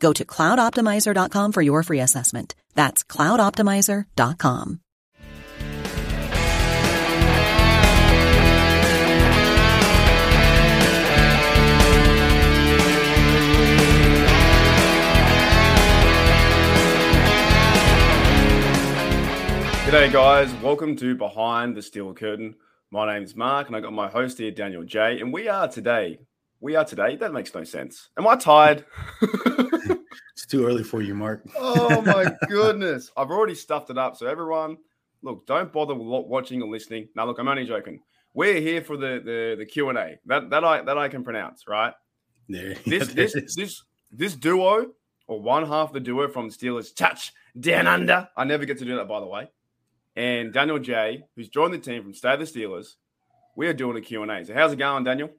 Go to cloudoptimizer.com for your free assessment. That's cloudoptimizer.com. G'day, guys. Welcome to Behind the Steel Curtain. My name is Mark, and I got my host here, Daniel J. And we are today. We are today. That makes no sense. Am I tired? It's too early for you, Mark. oh my goodness! I've already stuffed it up. So everyone, look, don't bother watching or listening. Now, look, I'm only joking. We're here for the the the Q and A. That that I that I can pronounce, right? There, This this this this duo or one half the duo from Steelers touch down under. I never get to do that, by the way. And Daniel J, who's joined the team from Stay the Steelers. We are doing a Q&A. So how's it going, Daniel?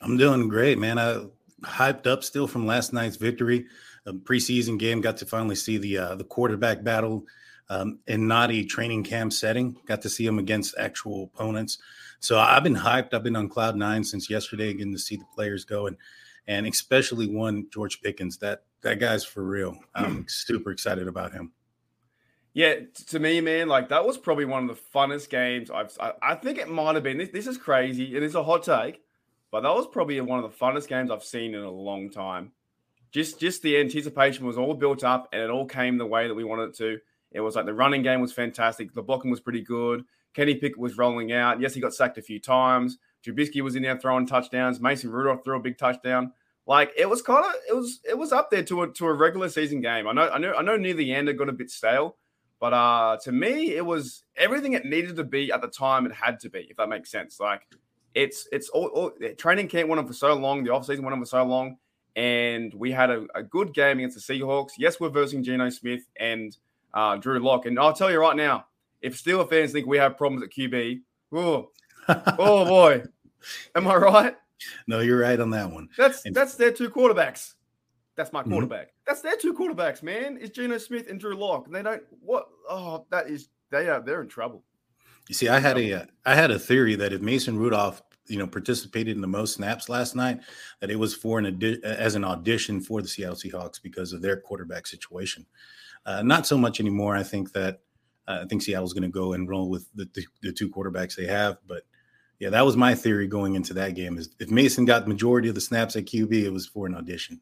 I'm doing great, man. I hyped up still from last night's victory. A preseason game, got to finally see the uh, the quarterback battle um, in not a training camp setting. Got to see them against actual opponents. So I've been hyped. I've been on cloud nine since yesterday, getting to see the players go and and especially one George Pickens. That that guy's for real. I'm super excited about him. Yeah, to me, man, like that was probably one of the funnest games I've. I, I think it might have been. This, this is crazy. and It is a hot take, but that was probably one of the funnest games I've seen in a long time. Just, just the anticipation was all built up, and it all came the way that we wanted it to. It was like the running game was fantastic. The blocking was pretty good. Kenny Pickett was rolling out. Yes, he got sacked a few times. Trubisky was in there throwing touchdowns. Mason Rudolph threw a big touchdown. Like it was kind of it was it was up there to a to a regular season game. I know I know I know near the end it got a bit stale, but uh to me it was everything it needed to be at the time it had to be. If that makes sense, like it's it's all, all training camp went on for so long, the offseason went on for so long, and we had a, a good game against the Seahawks. Yes, we're versing Geno Smith and uh, Drew Lock, and I'll tell you right now, if Steelers fans think we have problems at QB, oh, oh boy, am I right? no, you're right on that one. That's And- that's their two quarterbacks. That's my Mhm. quarterback. That's their two quarterbacks, man. Is Geno Smith and Drew Lock, and they don't. What? Oh, that is they are they're in trouble. You see, I had a uh, had a theory that if Mason Rudolph, you know, participated in the most snaps last night, that it was for an addi- as an audition for the Seattle Seahawks because of their quarterback situation. Uh, not so much anymore. I think that uh, I think Seattle's going to go and roll with the, the the two quarterbacks they have. But yeah, that was my theory going into that game. Is if Mason got the majority of the snaps at QB, it was for an audition.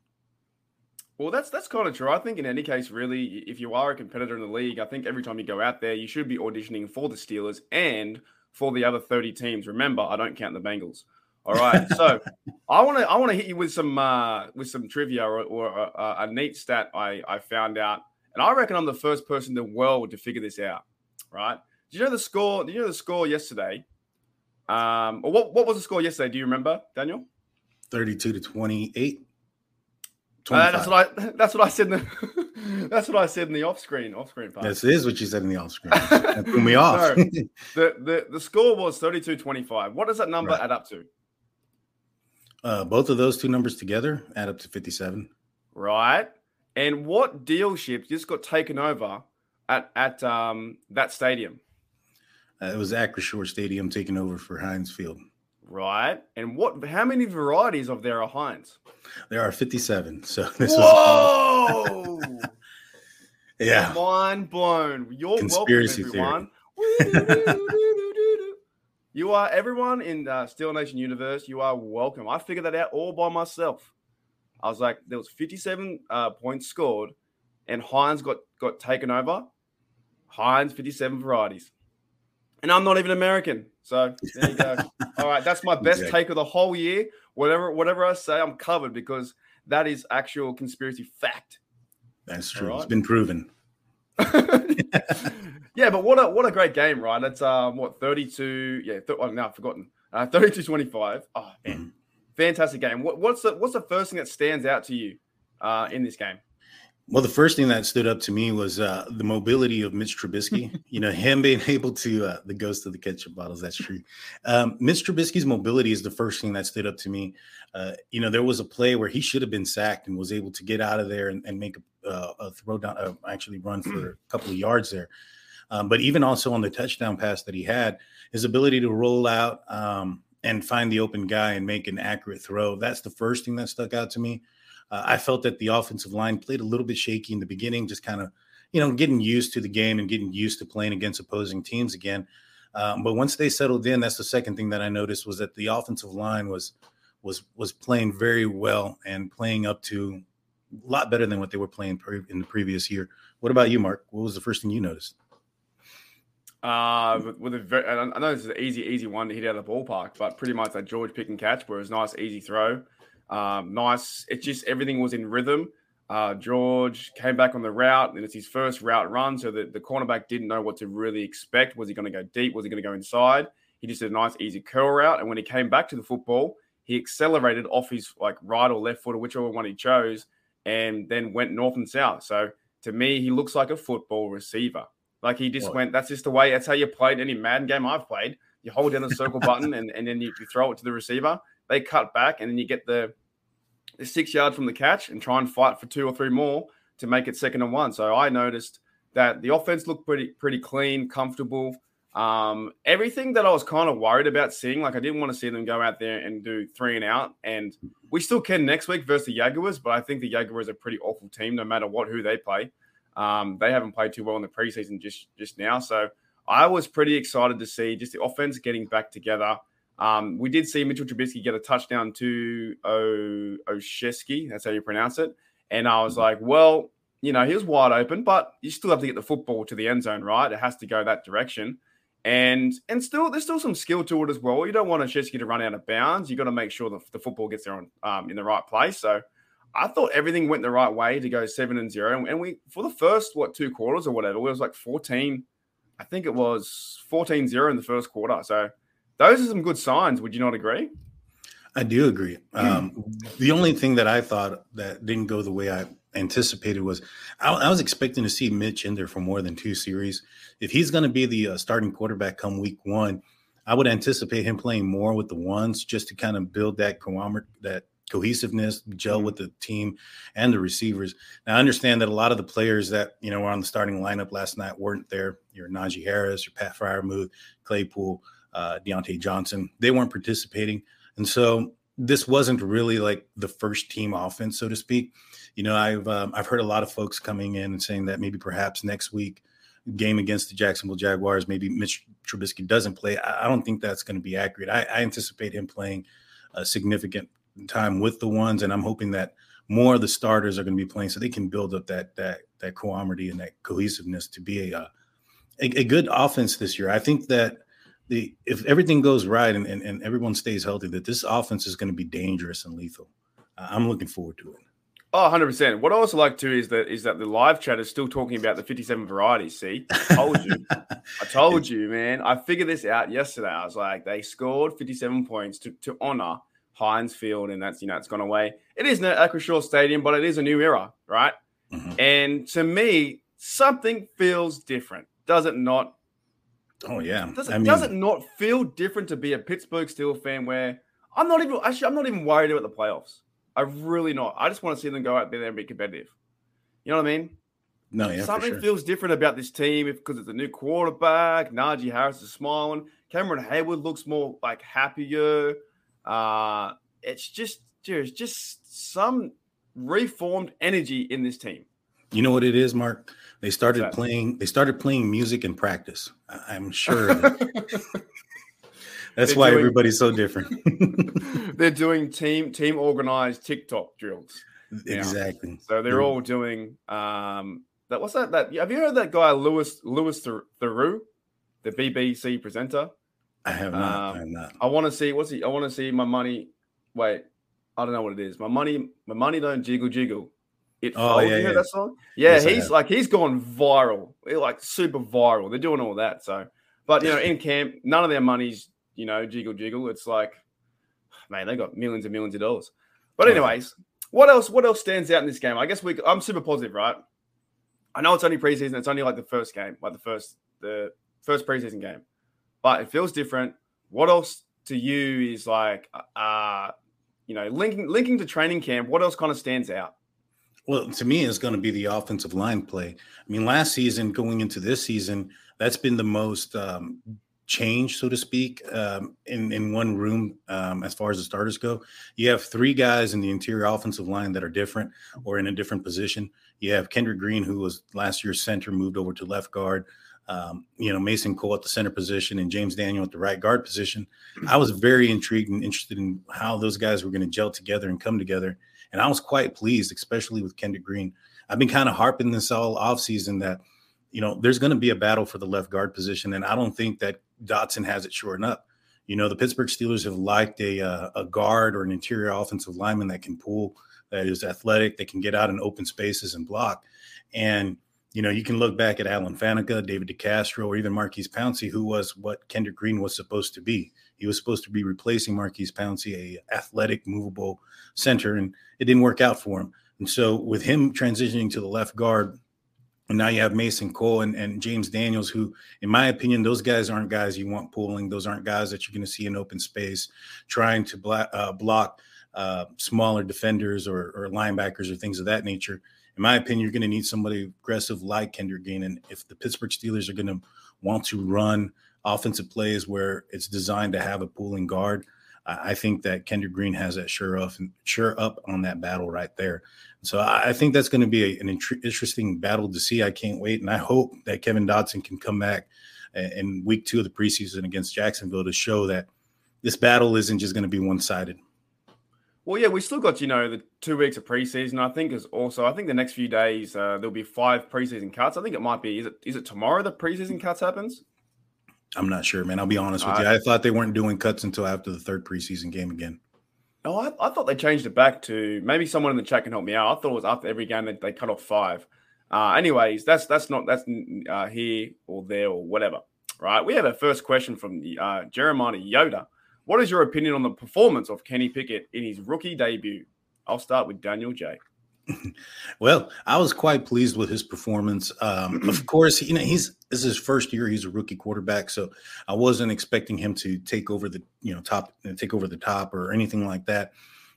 Well, that's that's kind of true. I think in any case, really, if you are a competitor in the league, I think every time you go out there, you should be auditioning for the Steelers and for the other thirty teams. Remember, I don't count the Bengals. All right, so I want to I want to hit you with some uh, with some trivia or, or a, a neat stat I I found out, and I reckon I'm the first person in the world to figure this out. Right? Do you know the score? Do you know the score yesterday? Um, or what what was the score yesterday? Do you remember, Daniel? Thirty-two to twenty-eight. Uh, that's what I. That's what I said. In the, that's what I said in the off-screen off-screen part. This is what you said in the off screen. That threw me off. No. the, the the score was 32-25. What does that number Right. add up to? uh, both of those two numbers together add up to 57. Right. And what dealership just got taken over at at um, that stadium? Uh, it was Acrisure Stadium taking over for Heinz Field. Right. And what? How many varieties of there are Heinz? There are 57. So this was Whoa! yeah. Mind blown. You're Conspiracy welcome, everyone. you are everyone in uh, Steel Nation universe. You are welcome. I figured that out all by myself. I was like, there was 57 uh, points scored, and Heinz got got taken over. Heinz 57 varieties. And I'm not even American. So there you go. All right, that's my best exactly. take of the whole year. Whatever, whatever I say, I'm covered because that is actual conspiracy fact. That's true. Right? It's been proven. yeah, but what a what a great game, right? It's um what 32, yeah, th- oh, now I've forgotten. Uh 32 25. Oh man. Mm. Fantastic game. What, what's the what's the first thing that stands out to you uh in this game? Well, the first thing that stood up to me was uh, the mobility of Mitch Trubisky. you know, him being able to uh, the ghost of the ketchup bottles. That's true. Um, Mitch Trubisky's mobility is the first thing that stood up to me. Uh, you know, there was a play where he should have been sacked and was able to get out of there and, and make a, uh, a, throw down, uh, actually run for a couple of yards there. Um, but even also on the touchdown pass that he had, his ability to roll out um, and find the open guy and make an accurate throw. That's the first thing that stuck out to me. Uh, I felt that the offensive line played a little bit shaky in the beginning, just kind of, you know, getting used to the game and getting used to playing against opposing teams again. Um, but once they settled in, that's the second thing that I noticed was that the offensive line was was was playing very well and playing up to a lot better than what they were playing pre- in the previous year. What about you, Mark? What was the first thing you noticed? Uh, with, a very, I know this is an easy, easy one to hit out of the ballpark, but pretty much that George Pickens catch, where it was nice, easy throw. Um, nice. It just everything was in rhythm. Uh, George came back on the route, and it's his first route run, so the, the cornerback didn't know what to really expect. Was he going to go deep? Was he going to go inside? He just did a nice, easy curl route, and when he came back to the football, he accelerated off his like right or left foot or whichever one he chose, and then went north and south. So to me, he looks like a football receiver. Like he just what? went. That's just the way. That's how you played any Madden game I've played. You hold down the circle button, and, and then you, you throw it to the receiver they cut back and then you get the, the six yards from the catch and try and fight for two or three more to make it second and one. So I noticed that the offense looked pretty pretty clean, comfortable. Um, everything that I was kind of worried about seeing, like I didn't want to see them go out there and do three and out. And we still can next week versus the Jaguars, but I think the Jaguars are a pretty awful team, no matter what who they play. Um, they haven't played too well in the preseason just just now. So I was pretty excited to see just the offense getting back together. Um, we did see Mitchell Trubisky get a touchdown to o- Olszewski. That's how you pronounce it. And I was mm-hmm. like, well, you know, he was wide open, but you still have to get the football to the end zone, right? It has to go that direction. And and still, there's still some skill to it as well. You don't want Olszewski to run out of bounds. You got to make sure that the football gets there on um, in the right place. So I thought everything went the right way to go seven and zero. And we, for the first, what, two quarters or whatever, it was like 14, I think it was 14 0 in the first quarter. So those are some good signs. Would you not agree? I do agree. Um, the only thing that I thought that didn't go the way I anticipated was I, I, was expecting to see Mitch in there for more than two series. If he's going to be the uh, starting quarterback come week one, I would anticipate him playing more with the ones just to kind of build that co- that cohesiveness, gel mm-hmm. with the team and the receivers. Now, I understand that a lot of the players that you know were on the starting lineup last night weren't there. Your Najee Harris, your Pat Freiermuth, Claypool uh, Diontae Johnson. They weren't participating. And so this wasn't really like the first team offense, so to speak. You know, I've um, I've heard a lot of folks coming in and saying that maybe perhaps next week game against the Jacksonville Jaguars, maybe Mitch Trubisky doesn't play. I, I don't think that's going to be accurate. I, I, anticipate him playing a significant time with the ones, and I'm hoping that more of the starters are going to be playing so they can build up that that that cohomity and that cohesiveness to be a, a, a good offense this year. I think that the if everything goes right and, and, and everyone stays healthy, that this offense is going to be dangerous and lethal. I'm looking forward to it. Oh, 100%. What I also like too is that is that the live chat is still talking about the 57 varieties. See, I told you. I told you, man. I figured this out yesterday. I was like, they scored 57 points to, to honor Heinz Field, and that's, you know, it's gone away. It is an Acrisure Stadium, but it is a new era, right? Mm-hmm. And to me, something feels different. Does it not? Oh yeah. Does it, I mean, does it not feel different to be a Pittsburgh Steel fan where I'm not even actually I'm not even worried about the playoffs. I really not. I just want to see them go out there and be competitive. You know what I mean? No, yeah. Something sure. feels different about this team because it's a new quarterback. Najee Harris is smiling. Cameron Heyward looks more like happier. Uh, it's just there's just some reformed energy in this team. You know what it is, Mark? They started playing. They started playing music in practice. I'm sure. That's why doing, everybody's so different. they're doing team team organized TikTok drills. Now. Exactly. So they're all doing um, that what's that? That have you heard that guy Louis Louis Theroux, the BBC presenter? I have not. Um, I have not. I want to see what's he. I want to see my money. Wait, I don't know what it is. My money, my money don't jiggle jiggle. It oh, folds. Yeah, you hear yeah. that song? Yeah, yes, he's like he's gone viral, like super viral. They're doing all that. So, but you know, in camp, none of their money's you know jiggle jiggle. It's like, man, they got millions and millions of dollars. But anyways, what else? What else stands out in this game? I guess we. I'm super positive, right? I know it's only preseason. It's only like the first game, like the first the first preseason game, but it feels different. What else to you is like, uh, you know, linking linking to training camp? What else kind of stands out? Well, to me, it's going to be the offensive line play. I mean, last season going into this season, that's been the most um, change, so to speak, um, in in one room um, as far as the starters go. You have three guys in the interior offensive line that are different or in a different position. You have Kendrick Green, who was last year's center, moved over to left guard. Um, you know, Mason Cole at the center position and James Daniel at the right guard position. I was very intrigued and interested in how those guys were going to gel together and come together. And I was quite pleased, especially with Kendrick Green. I've been kind of harping this all offseason that, you know, there's going to be a battle for the left guard position. And I don't think that Dotson has it shortened up. You know, the Pittsburgh Steelers have liked a, uh, a guard or an interior offensive lineman that can pull, that is athletic, that can get out in open spaces and block. And, you know, you can look back at Alan Faneca, David DeCastro, or even Maurkice Pouncey, who was what Kendrick Green was supposed to be. He was supposed to be replacing Maurkice Pouncey, a athletic, movable center, and it didn't work out for him. And so with him transitioning to the left guard, and now you have Mason Cole and, and James Daniels, who, in my opinion, those guys aren't guys you want pulling. Those aren't guys that you're going to see in open space trying to bla- uh, block uh, smaller defenders or, or, linebackers or things of that nature. In my opinion, you're going to need somebody aggressive like Kendrick Green. And if the Pittsburgh Steelers are going to want to run offensive plays where it's designed to have a pulling guard, I think that Kendrick Green has that sure up and sure up on that battle right there. So I think that's going to be a, an interesting battle to see. I can't wait, and I hope that Kevin Dotson can come back in week two of the preseason against Jacksonville to show that this battle isn't just going to be one sided. Well, yeah, we still got you know the two weeks of preseason. I think is also I think the next few days uh, there'll be five preseason cuts. I think it might be is it is it tomorrow the preseason cuts happens? I'm not sure, man. I'll be honest with uh, you. I thought they weren't doing cuts until after the third preseason game again. Oh, I, I, thought they changed it back to maybe someone in the chat can help me out. I thought it was after every game that they cut off five. Uh, anyways, that's that's not that's uh, here or there or whatever. Right. We have a first question from uh, Jeremiah Yoda. What is your opinion on the performance of Kenny Pickett in his rookie debut? I'll start with Daniel J. well, I was quite pleased with his performance. Um, of course, you know he's this is his first year. He's a rookie quarterback, so I wasn't expecting him to take over the you know top, take over the top or anything like that.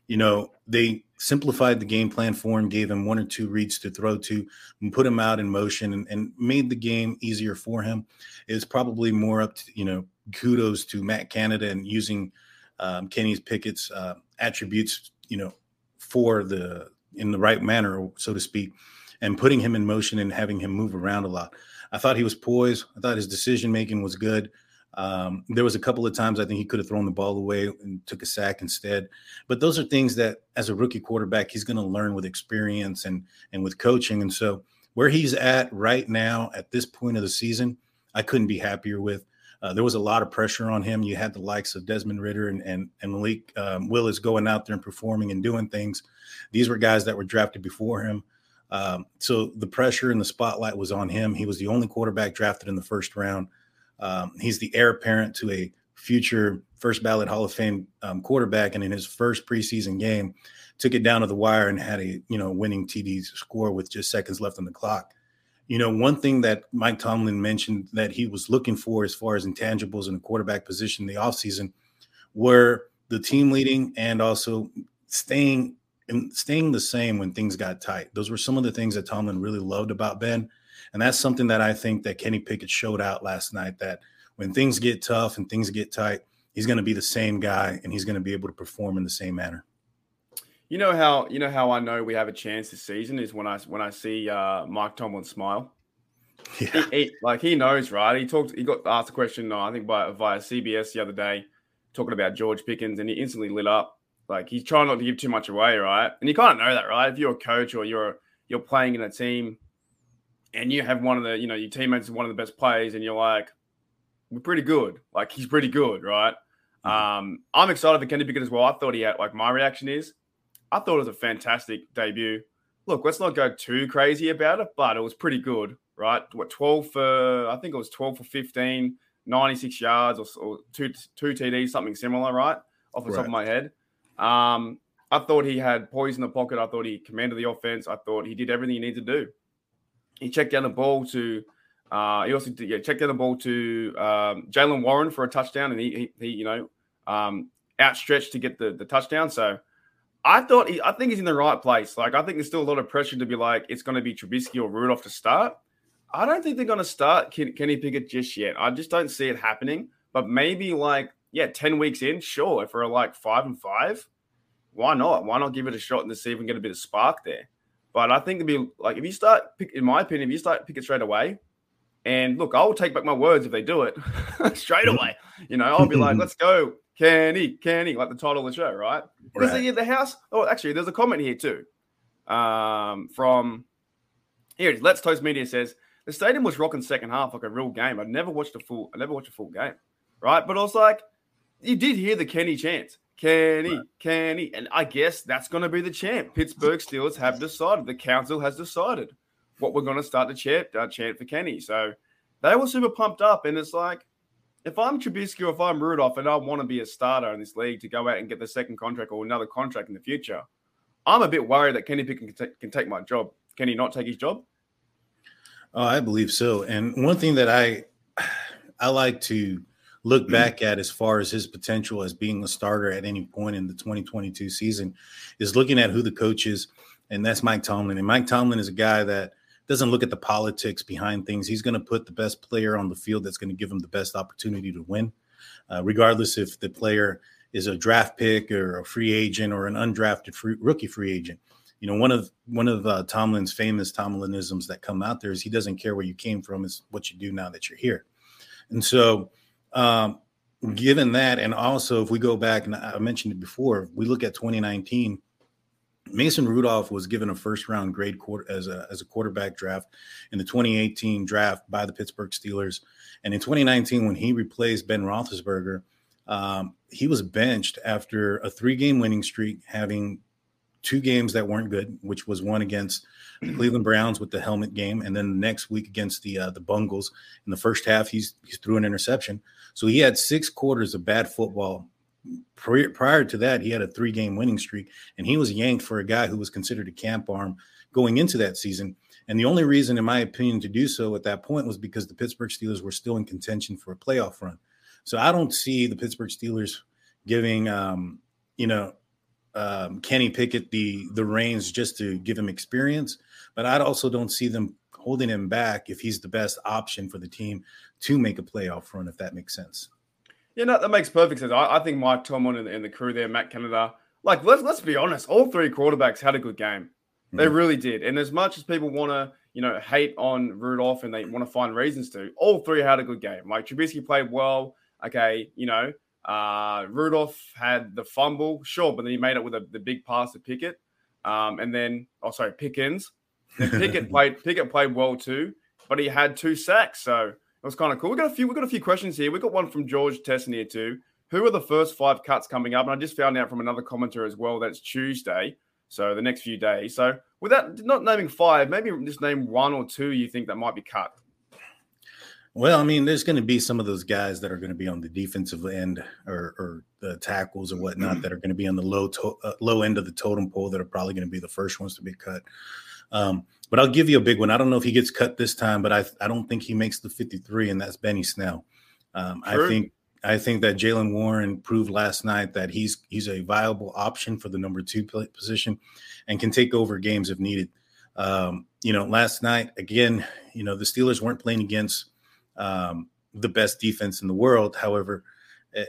You know, they simplified the game plan for him, gave him one or two reads to throw to, and put him out in motion, and, and made the game easier for him. It's probably more up to you know kudos to Matt Canada and using um, Kenny's Pickett's uh, attributes, you know, for the in the right manner, so to speak, and putting him in motion and having him move around a lot. I thought he was poised. I thought his decision making was good. Um, there was a couple of times I think he could have thrown the ball away and took a sack instead. But those are things that, as a rookie quarterback, he's going to learn with experience and and with coaching. And so, where he's at right now at this point of the season, I couldn't be happier with. Uh, there was a lot of pressure on him. You had the likes of Desmond Ridder and and, and Malik um, Willis going out there and performing and doing things. These were guys that were drafted before him. Um, so the pressure and the spotlight was on him. He was the only quarterback drafted in the first round. Um, he's the heir apparent to a future first ballot Hall of Fame um, quarterback, and in his first preseason game, took it down to the wire and had a you know winning TD score with just seconds left on the clock. You know, one thing that Mike Tomlin mentioned that he was looking for as far as intangibles in the quarterback position in the offseason were the team leading and also staying and staying the same when things got tight. Those were some of the things that Tomlin really loved about Ben. And that's something that I think that Kenny Pickett showed out last night that when things get tough and things get tight, he's going to be the same guy and he's going to be able to perform in the same manner. You know how you know how I know we have a chance this season is when I when I see uh, Mike Tomlin smile. Yeah. He, he, like he knows, right? He talked. He got asked a question, I think, by via CBS the other day, talking about George Pickens, and he instantly lit up. Like he's trying not to give too much away, right? And you kind of know that, right? If you're a coach or you're you're playing in a team, and you have one of the, you know, your teammates is one of the best players, and you're like, we're pretty good. Like he's pretty good, right? Mm-hmm. Um, I'm excited for Kenny Pickett as well. I thought he had like my reaction is, I thought it was a fantastic debut. Look, let's not go too crazy about it, but it was pretty good, right? What 12 for I think it was 12 for 15, 96 yards or, or two two TDs, something similar, right? Off the right. top of my head. Um, I thought he had poise in the pocket. I thought he commanded the offense. I thought he did everything he needed to do. He checked down the ball to. Uh, he also did, yeah, checked down the ball to um, Jaylen Warren for a touchdown, and he, he, he you know, um, outstretched to get the, the touchdown. So I thought he, I think he's in the right place. Like I think there's still a lot of pressure to be like it's going to be Trubisky or Rudolph to start. I don't think they're going to start Kenny Pickett just yet. I just don't see it happening. But maybe like yeah, ten weeks in, sure. If we're like five and five, why not? Why not give it a shot and see if we can get a bit of spark there? But I think it'd be like if you start, pick, in my opinion, if you start Pickett straight away, and look, I will take back my words if they do it straight mm-hmm. away. You know, I'll be like, let's go, Kenny, Kenny, like the title of the show, right? Because right. the, the house. Oh, actually, there's a comment here too, um, from here. Let's Toast Media says the stadium was rocking second half like a real game. I never watched a full. I never watched a full game, right? But I was like, you did hear the Kenny chant. Kenny, right. Kenny. And I guess that's going to be the chant. Pittsburgh Steelers have decided, the council has decided what we're going to start to chant, uh, chant for Kenny. So they were super pumped up. And it's like, if I'm Trubisky or if I'm Rudolph and I want to be a starter in this league to go out and get the second contract or another contract in the future, I'm a bit worried that Kenny Pickett can, t- can take my job. Can he not take his job? Oh, I believe so. And one thing that I I like to look mm-hmm. back at as far as his potential as being a starter at any point in the 2022 season is looking at who the coach is, and that's Mike Tomlin. And Mike Tomlin is a guy that doesn't look at the politics behind things. He's going to put the best player on the field that's going to give him the best opportunity to win, uh, regardless if the player is a draft pick or a free agent or an undrafted free, rookie free agent. You know, one of one of uh, Tomlin's famous Tomlinisms that come out there is he doesn't care where you came from; it's what you do now that you're here. And so, um, given that, and also if we go back, and I mentioned it before, we look at 2019. Mason Rudolph was given a first round grade quarter as a as a quarterback draft in the 2018 draft by the Pittsburgh Steelers, and in 2019 when he replaced Ben Roethlisberger, um, he was benched after a three game winning streak, having two games that weren't good, which was one against the Cleveland Browns with the helmet game, and then the next week against the uh, the Bungles. In the first half, he's he's threw an interception, so he had six quarters of bad football. Prior, to that, he had a three game winning streak, and he was yanked for a guy who was considered a camp arm going into that season. And the only reason, in my opinion, to do so at that point was because the Pittsburgh Steelers were still in contention for a playoff run. So I don't see the Pittsburgh Steelers giving, um, you know, um, Kenny Pickett the the reins just to give him experience, but I also don't see them holding him back if he's the best option for the team to make a playoff run. If that makes sense. Yeah, no, that makes perfect sense. I, I think Mike Tomlin and, and, the crew there, Matt Canada, like let's let's be honest, all three quarterbacks had a good game. They mm-hmm. really did. And as much as people want to, you know, hate on Rudolph and they want to find reasons to, all three had a good game. Like Trubisky played well. Okay, you know, uh, Rudolph had the fumble, sure, but then he made it with a, the big pass to Pickett. Um, and then, oh, sorry, Pickens. Pickett played Pickett played well too, but he had two sacks, so it was kind of cool. We got a few. We got a few questions here. We got one from George Tesson here too. Who are the first five cuts coming up? And I just found out from another commenter as well that's Tuesday, so the next few days. So without not naming five, maybe just name one or two you think that might be cut. Well, I mean, there's going to be some of those guys that are going to be on the defensive end or, or the tackles or whatnot mm-hmm. that are going to be on the low to- uh, low end of the totem pole that are probably going to be the first ones to be cut. Um, but I'll give you a big one. I don't know if he gets cut this time, but I I don't think he makes the 53, and that's Benny Snell. Um, I think I think that Jaylen Warren proved last night that he's he's a viable option for the number two position, and can take over games if needed. Um, you know, last night again, you know the Steelers weren't playing against um, the best defense in the world. However, uh,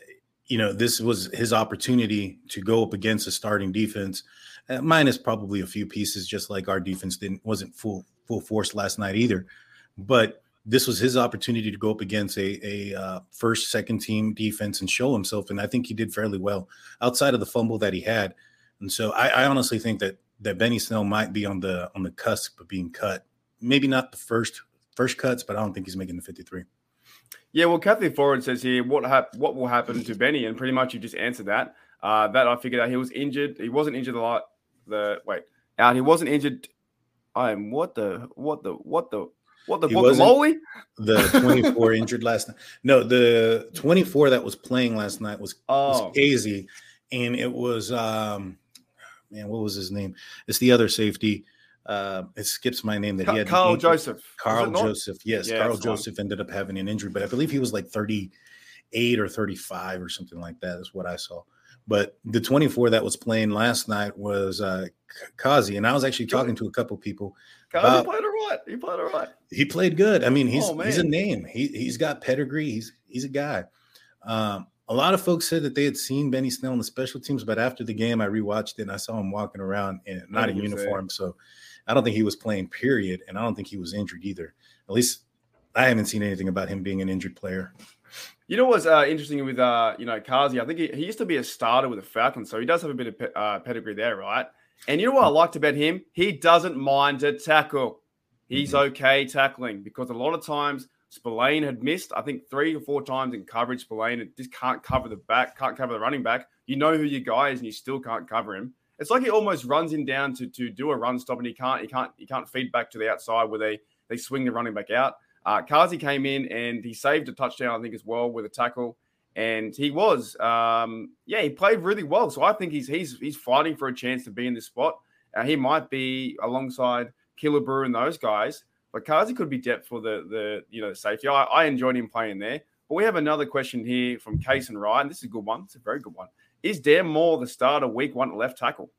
you know, this was his opportunity to go up against a starting defense, uh, minus probably a few pieces, just like our defense didn't wasn't full full force last night either. But this was his opportunity to go up against a, a uh, first, second team defense and show himself. And I think he did fairly well outside of the fumble that he had. And so I, I honestly think that that Benny Snell might be on the on the cusp of being cut maybe not the first first cuts, but I don't think he's making the 53. Yeah, well, Kathy Forward says here, what hap- what will happen to Benny? And pretty much you just answered that. Uh, that I figured out he was injured. He wasn't injured a lot. The wait, out. He wasn't injured. I am what the what the what the what the guacamole? The 24 injured last night. No, the 24 that was playing last night was, oh. was and it was um man, what was his name? It's the other safety. Uh, it skips my name that he had. Karl Joseph. Karl Joseph. Yes, yeah, Karl Joseph ended up having an injury, but I believe he was like 38 or 35 or something like that. Is what I saw. But the 24 that was playing last night was uh, Kazee, and I was actually talking to a couple people. Kazee played or what? He played or what? He played good. I mean, he's oh, he's a name. He he's got pedigree. He's he's a guy. Um, a lot of folks said that they had seen Benny Snell in the special teams, but after the game, I rewatched it and I saw him walking around in not in uniform. So I don't think he was playing, period. And I don't think he was injured either. At least I haven't seen anything about him being an injured player. You know what's uh, interesting with uh, you know Kazee? I think he, he, used to be a starter with the Falcons, so he does have a bit of pe- uh, pedigree there, right? And you know what I liked about him? He doesn't mind to tackle. He's mm-hmm. okay tackling because a lot of times Spillane had missed, I think, three or four times in coverage. Spillane just can't cover the back, can't cover the running back. You know who your guy is, and you still can't cover him. It's like he almost runs him down to to do a run stop, and he can't he can't he can't feed back to the outside where they they swing the running back out. Uh, Kazee came in and he saved a touchdown, I think, as well with a tackle. And he was, um, yeah, he played really well. So I think he's he's he's fighting for a chance to be in this spot. Uh, he might be alongside Killebrew and those guys, but Kazee could be depth for the the you know safety. I, I enjoyed him playing there. But we have another question here from Case and Ryan. This is a good one. It's a very good one. Is Dan Moore the starter week one left tackle?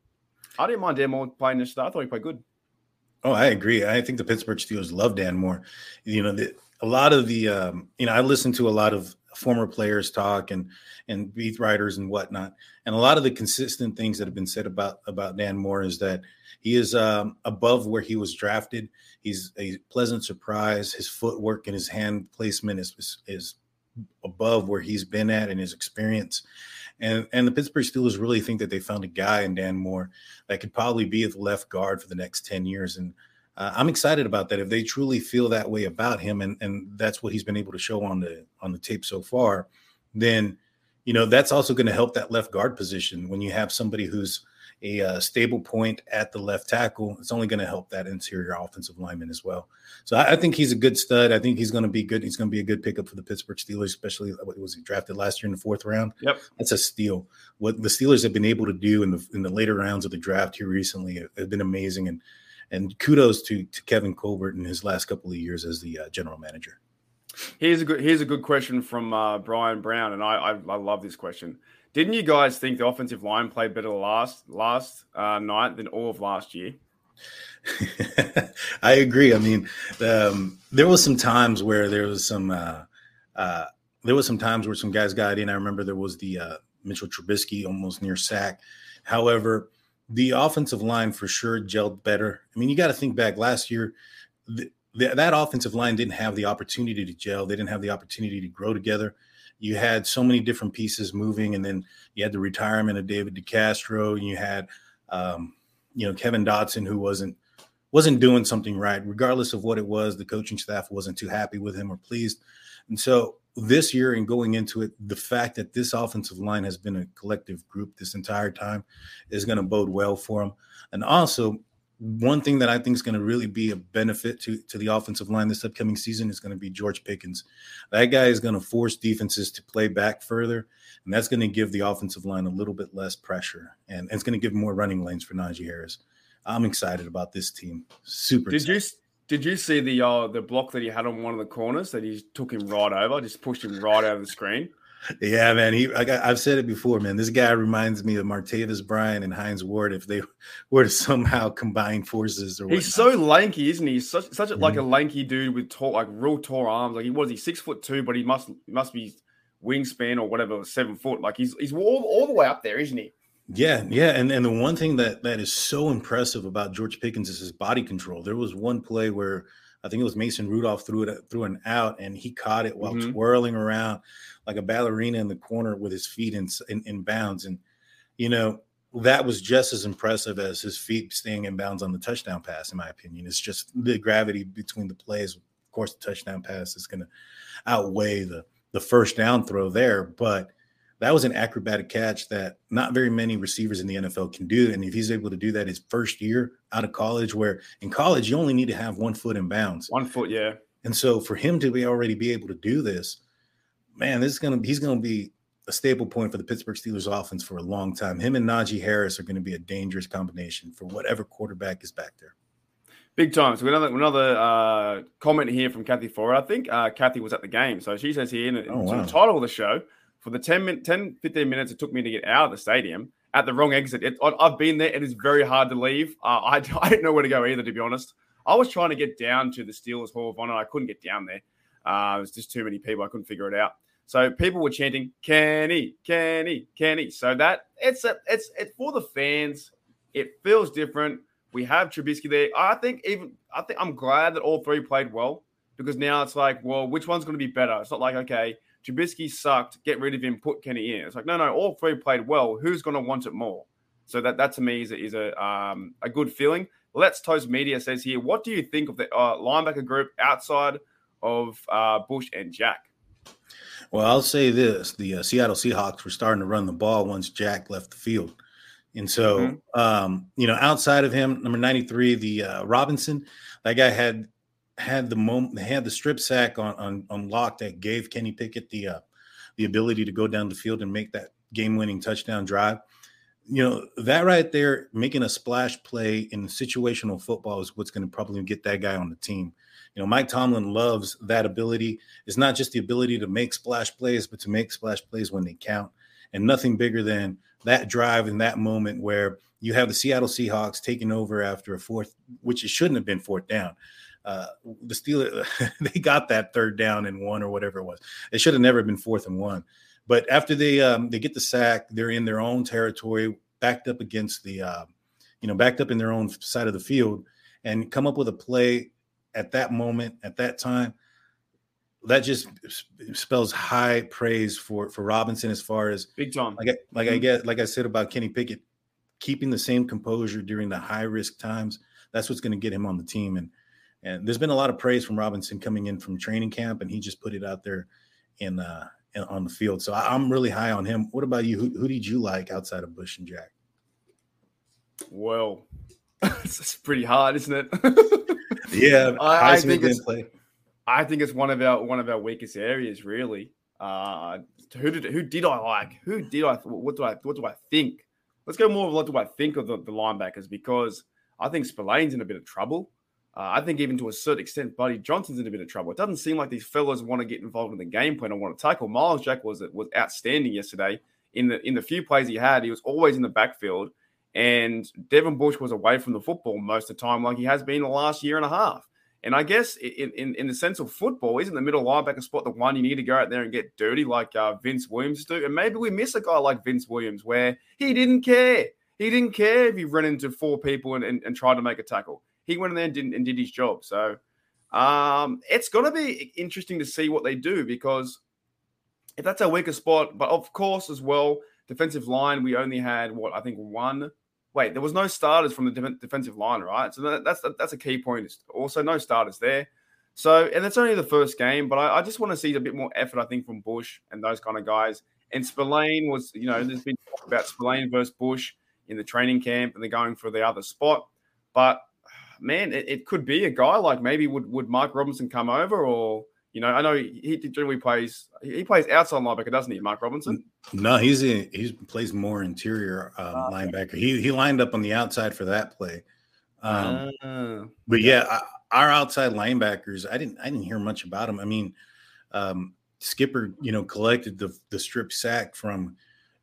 I didn't mind Dan Moore playing this start. I thought he played good. Oh, I agree. I think the Pittsburgh Steelers love Dan Moore. You know, the, a lot of the, um, you know, I listen to a lot of former players talk and and beat writers and whatnot, and a lot of the consistent things that have been said about about Dan Moore is that he is um, above where he was drafted. He's a pleasant surprise. His footwork and his hand placement is is, is above where he's been at and his experience. And and the Pittsburgh Steelers really think that they found a guy in Dan Moore that could probably be the left guard for the next 10 years. And uh, I'm excited about that. If they truly feel that way about him, and and that's what he's been able to show on the on the tape so far, then you know that's also going to help that left guard position when you have somebody who's a uh, stable point at the left tackle, it's only going to help that interior offensive lineman as well. So I, I think he's a good stud. I think he's going to be good. He's going to be a good pickup for the Pittsburgh Steelers, especially what was he drafted last year in the fourth round. Yep, that's a steal. What the Steelers have been able to do in the in the later rounds of the draft here recently have been amazing. And and kudos to to Kevin Colbert in his last couple of years as the uh, general manager. Here's a good here's a good question from uh, Brian Brown, and I, I I love this question. Didn't you guys think the offensive line played better last last uh, night than all of last year? I agree. I mean, um, there was some times where there was some uh, uh, there was some times where some guys got in. I remember there was the uh, Mitchell Trubisky almost near sack. However, the offensive line for sure gelled better. I mean, you got to think back last year. That offensive line didn't have the opportunity to gel. They didn't have the opportunity to grow together you had so many different pieces moving, and then you had the retirement of David DeCastro, and you had um, you know Kevin Dotson, who wasn't wasn't doing something right, regardless of what it was. The coaching staff wasn't too happy with him or pleased, and so this year and going into it, the fact that this offensive line has been a collective group this entire time is going to bode well for them. And also, one thing that I think is going to really be a benefit to, to the offensive line this upcoming season is going to be George Pickens. That guy is going to force defenses to play back further, and that's going to give the offensive line a little bit less pressure, and, and it's going to give more running lanes for Najee Harris. I'm excited about this team. Super. Did excited. you did you see the uh, the block that he had on one of the corners that he took him right over, just pushed him right out of the screen? Yeah, man. He, I I've said it before, man. This guy reminds me of Martavis Bryant and Hines Ward if they were to somehow combine forces. Or he's so lanky, isn't he? He's such such a, mm-hmm. like a mm-hmm. lanky dude with tall, like real tall arms. Like he was he six foot two, but he must must be wingspan or whatever seven foot. Like he's he's all, all the way up there, isn't he? Yeah, yeah, and and the one thing that that is so impressive about George Pickens is his body control. There was one play where I think it was Mason Rudolph threw it through an out, and he caught it while mm-hmm. twirling around like a ballerina in the corner with his feet in, in, in bounds. And, you know, that was just as impressive as his feet staying in bounds on the touchdown pass, in my opinion. It's just the gravity between the plays. Of course, the touchdown pass is going to outweigh the the first down throw there, but that was an acrobatic catch that not very many receivers in the NFL can do. And if he's able to do that his first year out of college, where in college you only need to have one foot in bounds, one foot, yeah. And so for him to be already be able to do this, man, this is gonna he's gonna be a staple point for the Pittsburgh Steelers offense for a long time. Him and Najee Harris are going to be a dangerous combination for whatever quarterback is back there. Big time. So we another another uh, comment here from Kathy Ford. I think uh, Kathy was at the game. So she says here in, in oh, wow. the title of the show, for the 10, min- 10, 15 minutes it took me to get out of the stadium at the wrong exit. It, I've been there. It is very hard to leave. Uh, I, I didn't know where to go either, to be honest. I was trying to get down to the Steelers Hall of Honor. I couldn't get down there. Uh, it was just too many people. I couldn't figure it out. So people were chanting, "Kenny, Kenny, Kenny." So that it's a, it's it's for the fans. It feels different. We have Trubisky there. I think even I think I'm glad that all three played well because now it's like, well, which one's going to be better? It's not like okay, Trubisky sucked, get rid of him, put Kenny in. It's like no, no, all three played well. Who's going to want it more? So that that to me is a, is a um, a good feeling. Let's Toast Media says here, what do you think of the uh, linebacker group outside of uh, Bush and Jack? Well, I'll say this: the uh, Seattle Seahawks were starting to run the ball once Jack left the field, and so mm-hmm. um, you know, outside of him, number ninety-three, the uh, Robinson, that guy had had the moment, had the strip sack on on, on lock that gave Kenny Pickett the uh, the ability to go down the field and make that game-winning touchdown drive. You know, that right there, making a splash play in situational football is what's going to probably get that guy on the team. You know, Mike Tomlin loves that ability. It's not just the ability to make splash plays, but to make splash plays when they count. And nothing bigger than that drive in that moment where you have the Seattle Seahawks taking over after a fourth, which it shouldn't have been fourth down. Uh, the Steelers, they got that third down and one or whatever it was. It should have never been fourth and one. But after they um, they get the sack, they're in their own territory, backed up against the, uh, you know, backed up in their own side of the field, and come up with a play at that moment, at that time, that just spells high praise for for Robinson as far as big John. Like I, like mm-hmm. I get like I said about Kenny Pickett, keeping the same composure during the high risk times. That's what's going to get him on the team. And and there's been a lot of praise from Robinson coming in from training camp, and he just put it out there in uh in, on the field. So I, am really high on him. What about you? Who, who did you like outside of Bush and Jack? Well, it's pretty hard, isn't it? yeah, I, I think it's. Play. I think it's one of our one of our weakest areas, really. Uh, who did who did I like? Who did I? What do I what do I think? Let's go more of what do I think of the, the linebackers because I think Spillane's in a bit of trouble. Uh, I think even to a certain extent, Buddy Johnson's in a bit of trouble. It doesn't seem like these fellas want to get involved in the game plan or want to tackle. Myles Jack was was outstanding yesterday. In the in the few plays he had, he was always in the backfield. And Devin Bush was away from the football most of the time, like he has been the last year and a half. And I guess in, in, in the sense of football, isn't the middle linebacker spot the one you need to go out there and get dirty like uh, Vince Williams do? And maybe we miss a guy like Vince Williams where he didn't care. He didn't care if he ran into four people and, and, and tried to make a tackle. He went in there and did, and did his job. So um, it's going to be interesting to see what they do because if that's our weaker spot, but of course, as well, defensive line, we only had what I think one wait, there was no starters from the de- defensive line, right? So that, that's that's a key point. Also, no starters there. So, and it's only the first game, but I, I, just want to see a bit more effort, I think, from Bush and those kind of guys. And Spillane was, you know, there's been talk about Spillane versus Bush in the training camp, and they're going for the other spot. But man, it, it could be a guy like maybe would would Mark Robinson come over or you know, I know he, he generally plays he plays outside linebacker, doesn't he, Mark Robinson? No, he's a, he plays more interior um, uh, linebacker. He he lined up on the outside for that play. Um, uh, but yeah, our outside linebackers, I didn't I didn't hear much about them. I mean, um, Skipper, you know, collected the the strip sack from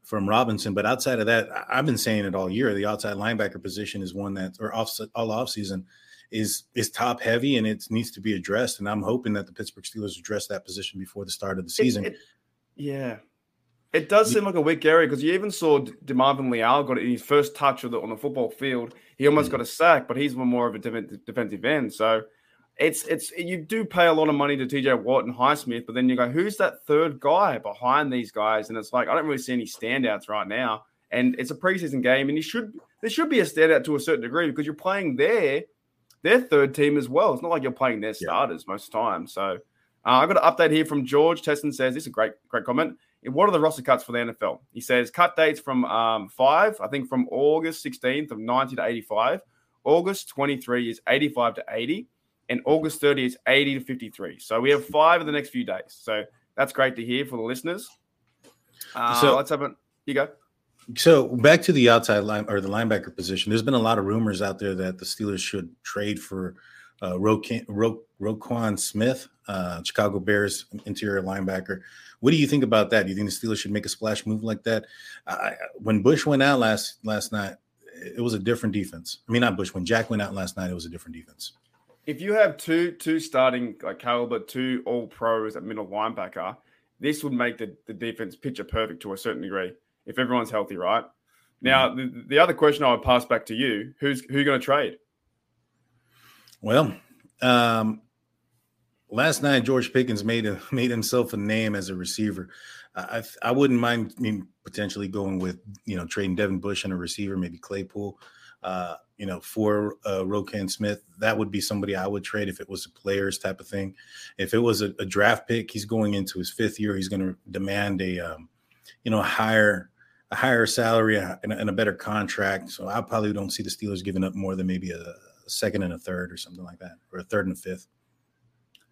from Robinson, but outside of that, I've been saying it all year. The outside linebacker position is one that, or off all off season, is is top heavy and it needs to be addressed. And I'm hoping that the Pittsburgh Steelers address that position before the start of the season. It, it, yeah. It does seem like a weak area because you even saw DeMarvin Leal got his first touch of the, on the football field. He almost mm-hmm. got a sack, but he's more of a defensive end. So it's it's you do pay a lot of money to TJ Watt and Highsmith, but then you go, who's that third guy behind these guys? And it's like I don't really see any standouts right now. and it's a preseason game, and you should there should be a standout to a certain degree because you're playing their their third team as well. It's not like you're playing their starters yeah. most of the time. So uh, I got an update here from George Teston says this is a great great comment. What are the roster cuts for the NFL? He says cut dates from um, five, I think from August 16th of 90 to 85. August 23 is 85 to 80, and August 30 is 80 to 53. So we have five in the next few days. So that's great to hear for the listeners. Uh, so let's have it. You go. So back to the outside line or the linebacker position. There's been a lot of rumors out there that the Steelers should trade for uh, Roquan, Ro- Roquan Smith, uh, Chicago Bears interior linebacker. What do you think about that? Do you think the Steelers should make a splash move like that? I, when Bush went out last last night, it was a different defense. I mean, not Bush. When Jack went out last night, it was a different defense. If you have two two starting like caliber, two all pros at middle linebacker, this would make the, the defense picture perfect to a certain degree if everyone's healthy, right? Now, mm-hmm. the, the other question I would pass back to you: Who's who you going to trade? Well, um, last night George Pickens made a, made himself a name as a receiver. I I wouldn't mind I mean, potentially going with you know trading Devin Bush and a receiver, maybe Claypool. Uh, you know, for uh, Roquan Smith, that would be somebody I would trade if it was a players type of thing. If it was a, a draft pick, he's going into his fifth year. He's going to demand a, um, you know, higher a higher salary and a, and a, better contract. So I probably don't see the Steelers giving up more than maybe a, second and a third or something like that, or a third and a fifth.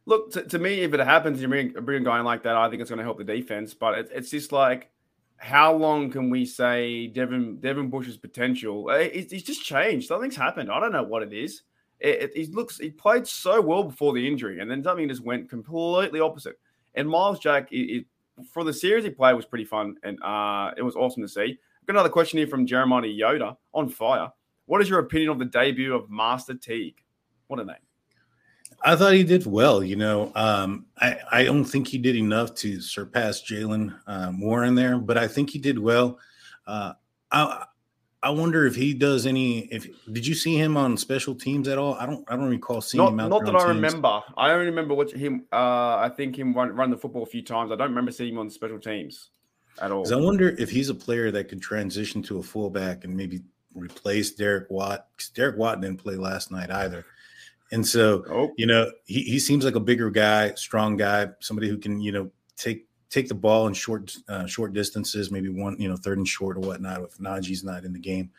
Look, to, to me, if it happens, you bring, bring a guy like that, I think it's going to help the defense. But it, it's just like, how long can we say Devin Devin Bush's potential? It, he's just changed. Something's happened. I don't know what it is. It, it, he looks he played so well before the injury, and then something just went completely opposite. And Myles Jack, it, for the series he played, was pretty fun, and uh, it was awesome to see. Got another question here from Jeremiah Yoda on fire. What is your opinion of the debut of Master Teague? What a name! I thought he did well. You know, um, I, I don't think he did enough to surpass um, Warren there, but I think he did well. Uh, I I wonder if he does any. If did you see him on special teams at all? I don't. I don't recall seeing not, him out Not that I teams. remember. I only remember watching him. Uh, I think him run, run the football a few times. I don't remember seeing him on special teams at all. I wonder if he's a player that could transition to a fullback and maybe replace Derek Watt. Because Derek Watt didn't play last night either. And so, oh. you know, he, he seems like a bigger guy, strong guy, somebody who can, you know, take take the ball in short uh, short distances, maybe one, you know, third and short or whatnot if Najee's not in the game.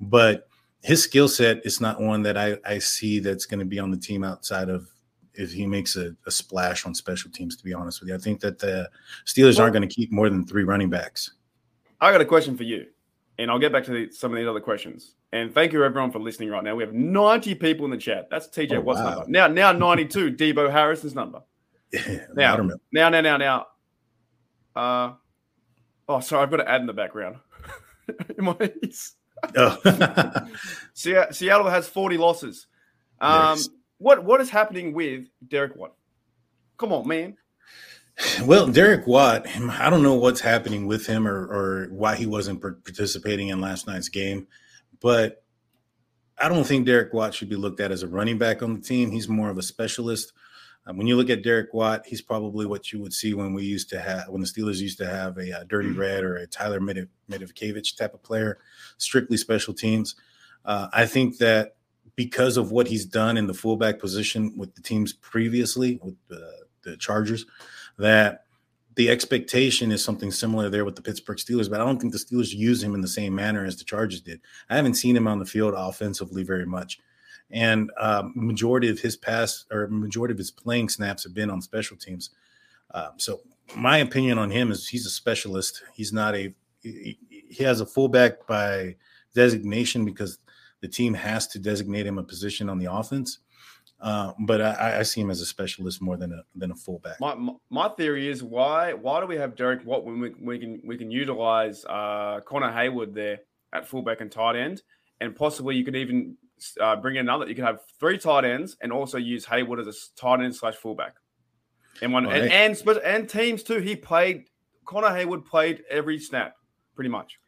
But his skill set is not one that I, I see that's going to be on the team outside of if he makes a, a, splash on special teams, to be honest with you. I think that the Steelers well, aren't going to keep more than three running backs. I got a question for you, and I'll get back to the, some of these other questions. And thank you everyone for listening right now. We have 90 people in the chat. That's TJ oh, Watt's wow. number. Now, now 92, Deebo Harrison's number. Yeah, now, now, now, now, now. Uh, oh, sorry, I've got to add in the background. My oh. Seattle has 40 losses. Um, yes. What what is happening with Derek Watt? Come on, man. Well, Derek Watt, I don't know what's happening with him or, or why he wasn't participating in last night's game. But I don't think Derek Watt should be looked at as a running back on the team. He's more of a specialist. Um, when you look at Derek Watt, he's probably what you would see when we used to have when the Steelers used to have a, a uh, Dirty mm-hmm. Red or a Tyler Matakevich type of player, strictly special teams. Uh, I think that because of what he's done in the fullback position with the teams previously with the, the Chargers, that the expectation is something similar there with the Pittsburgh Steelers, but I don't think the Steelers use him in the same manner as the Chargers did. I haven't seen him on the field offensively very much. And um, majority of his pass or majority of his playing snaps have been on special teams. Um, so my opinion on him is he's a specialist. He's not a he, he has a fullback by designation because the team has to designate him a position on the offense. Uh, but I, I, see him as a specialist more than a than a fullback. My, my theory is why why do we have Derek Watt when we, we can we can utilize uh, Connor Heyward there at fullback and tight end, and possibly you could even uh, bring in another. You could have three tight ends and also use Heyward as a tight end slash fullback. And one right. and, and and teams too. He played Connor Heyward played every snap pretty much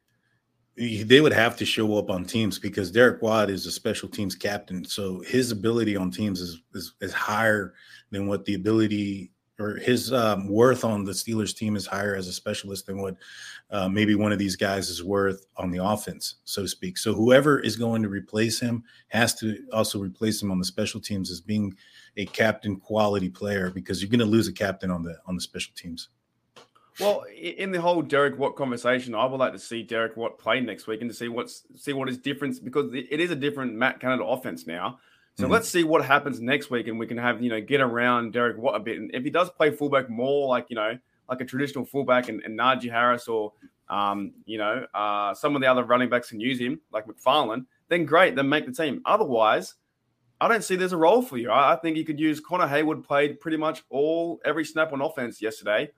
they would have to show up on teams because Derek Watt is a special teams captain. So his ability on teams is, is, is higher than what the ability or his um, worth on the Steelers team is higher as a specialist than what uh, maybe one of these guys is worth on the offense, so to speak. So whoever is going to replace him has to also replace him on the special teams as being a captain quality player because you're going to lose a captain on the on the special teams. Well, in the whole Derek Watt conversation, I would like to see Derek Watt play next week and to see what's see what is difference because it is a different Matt Canada offense now. So mm-hmm. let's see what happens next week, and we can have you know get around Derek Watt a bit. And if he does play fullback more, like you know, like a traditional fullback, and, and Najee Harris or um, you know uh, some of the other running backs can use him, like McFarland, then great, then make the team. Otherwise, I don't see there's a role for you. I, I think you could use Connor Heyward played pretty much all every snap on offense yesterday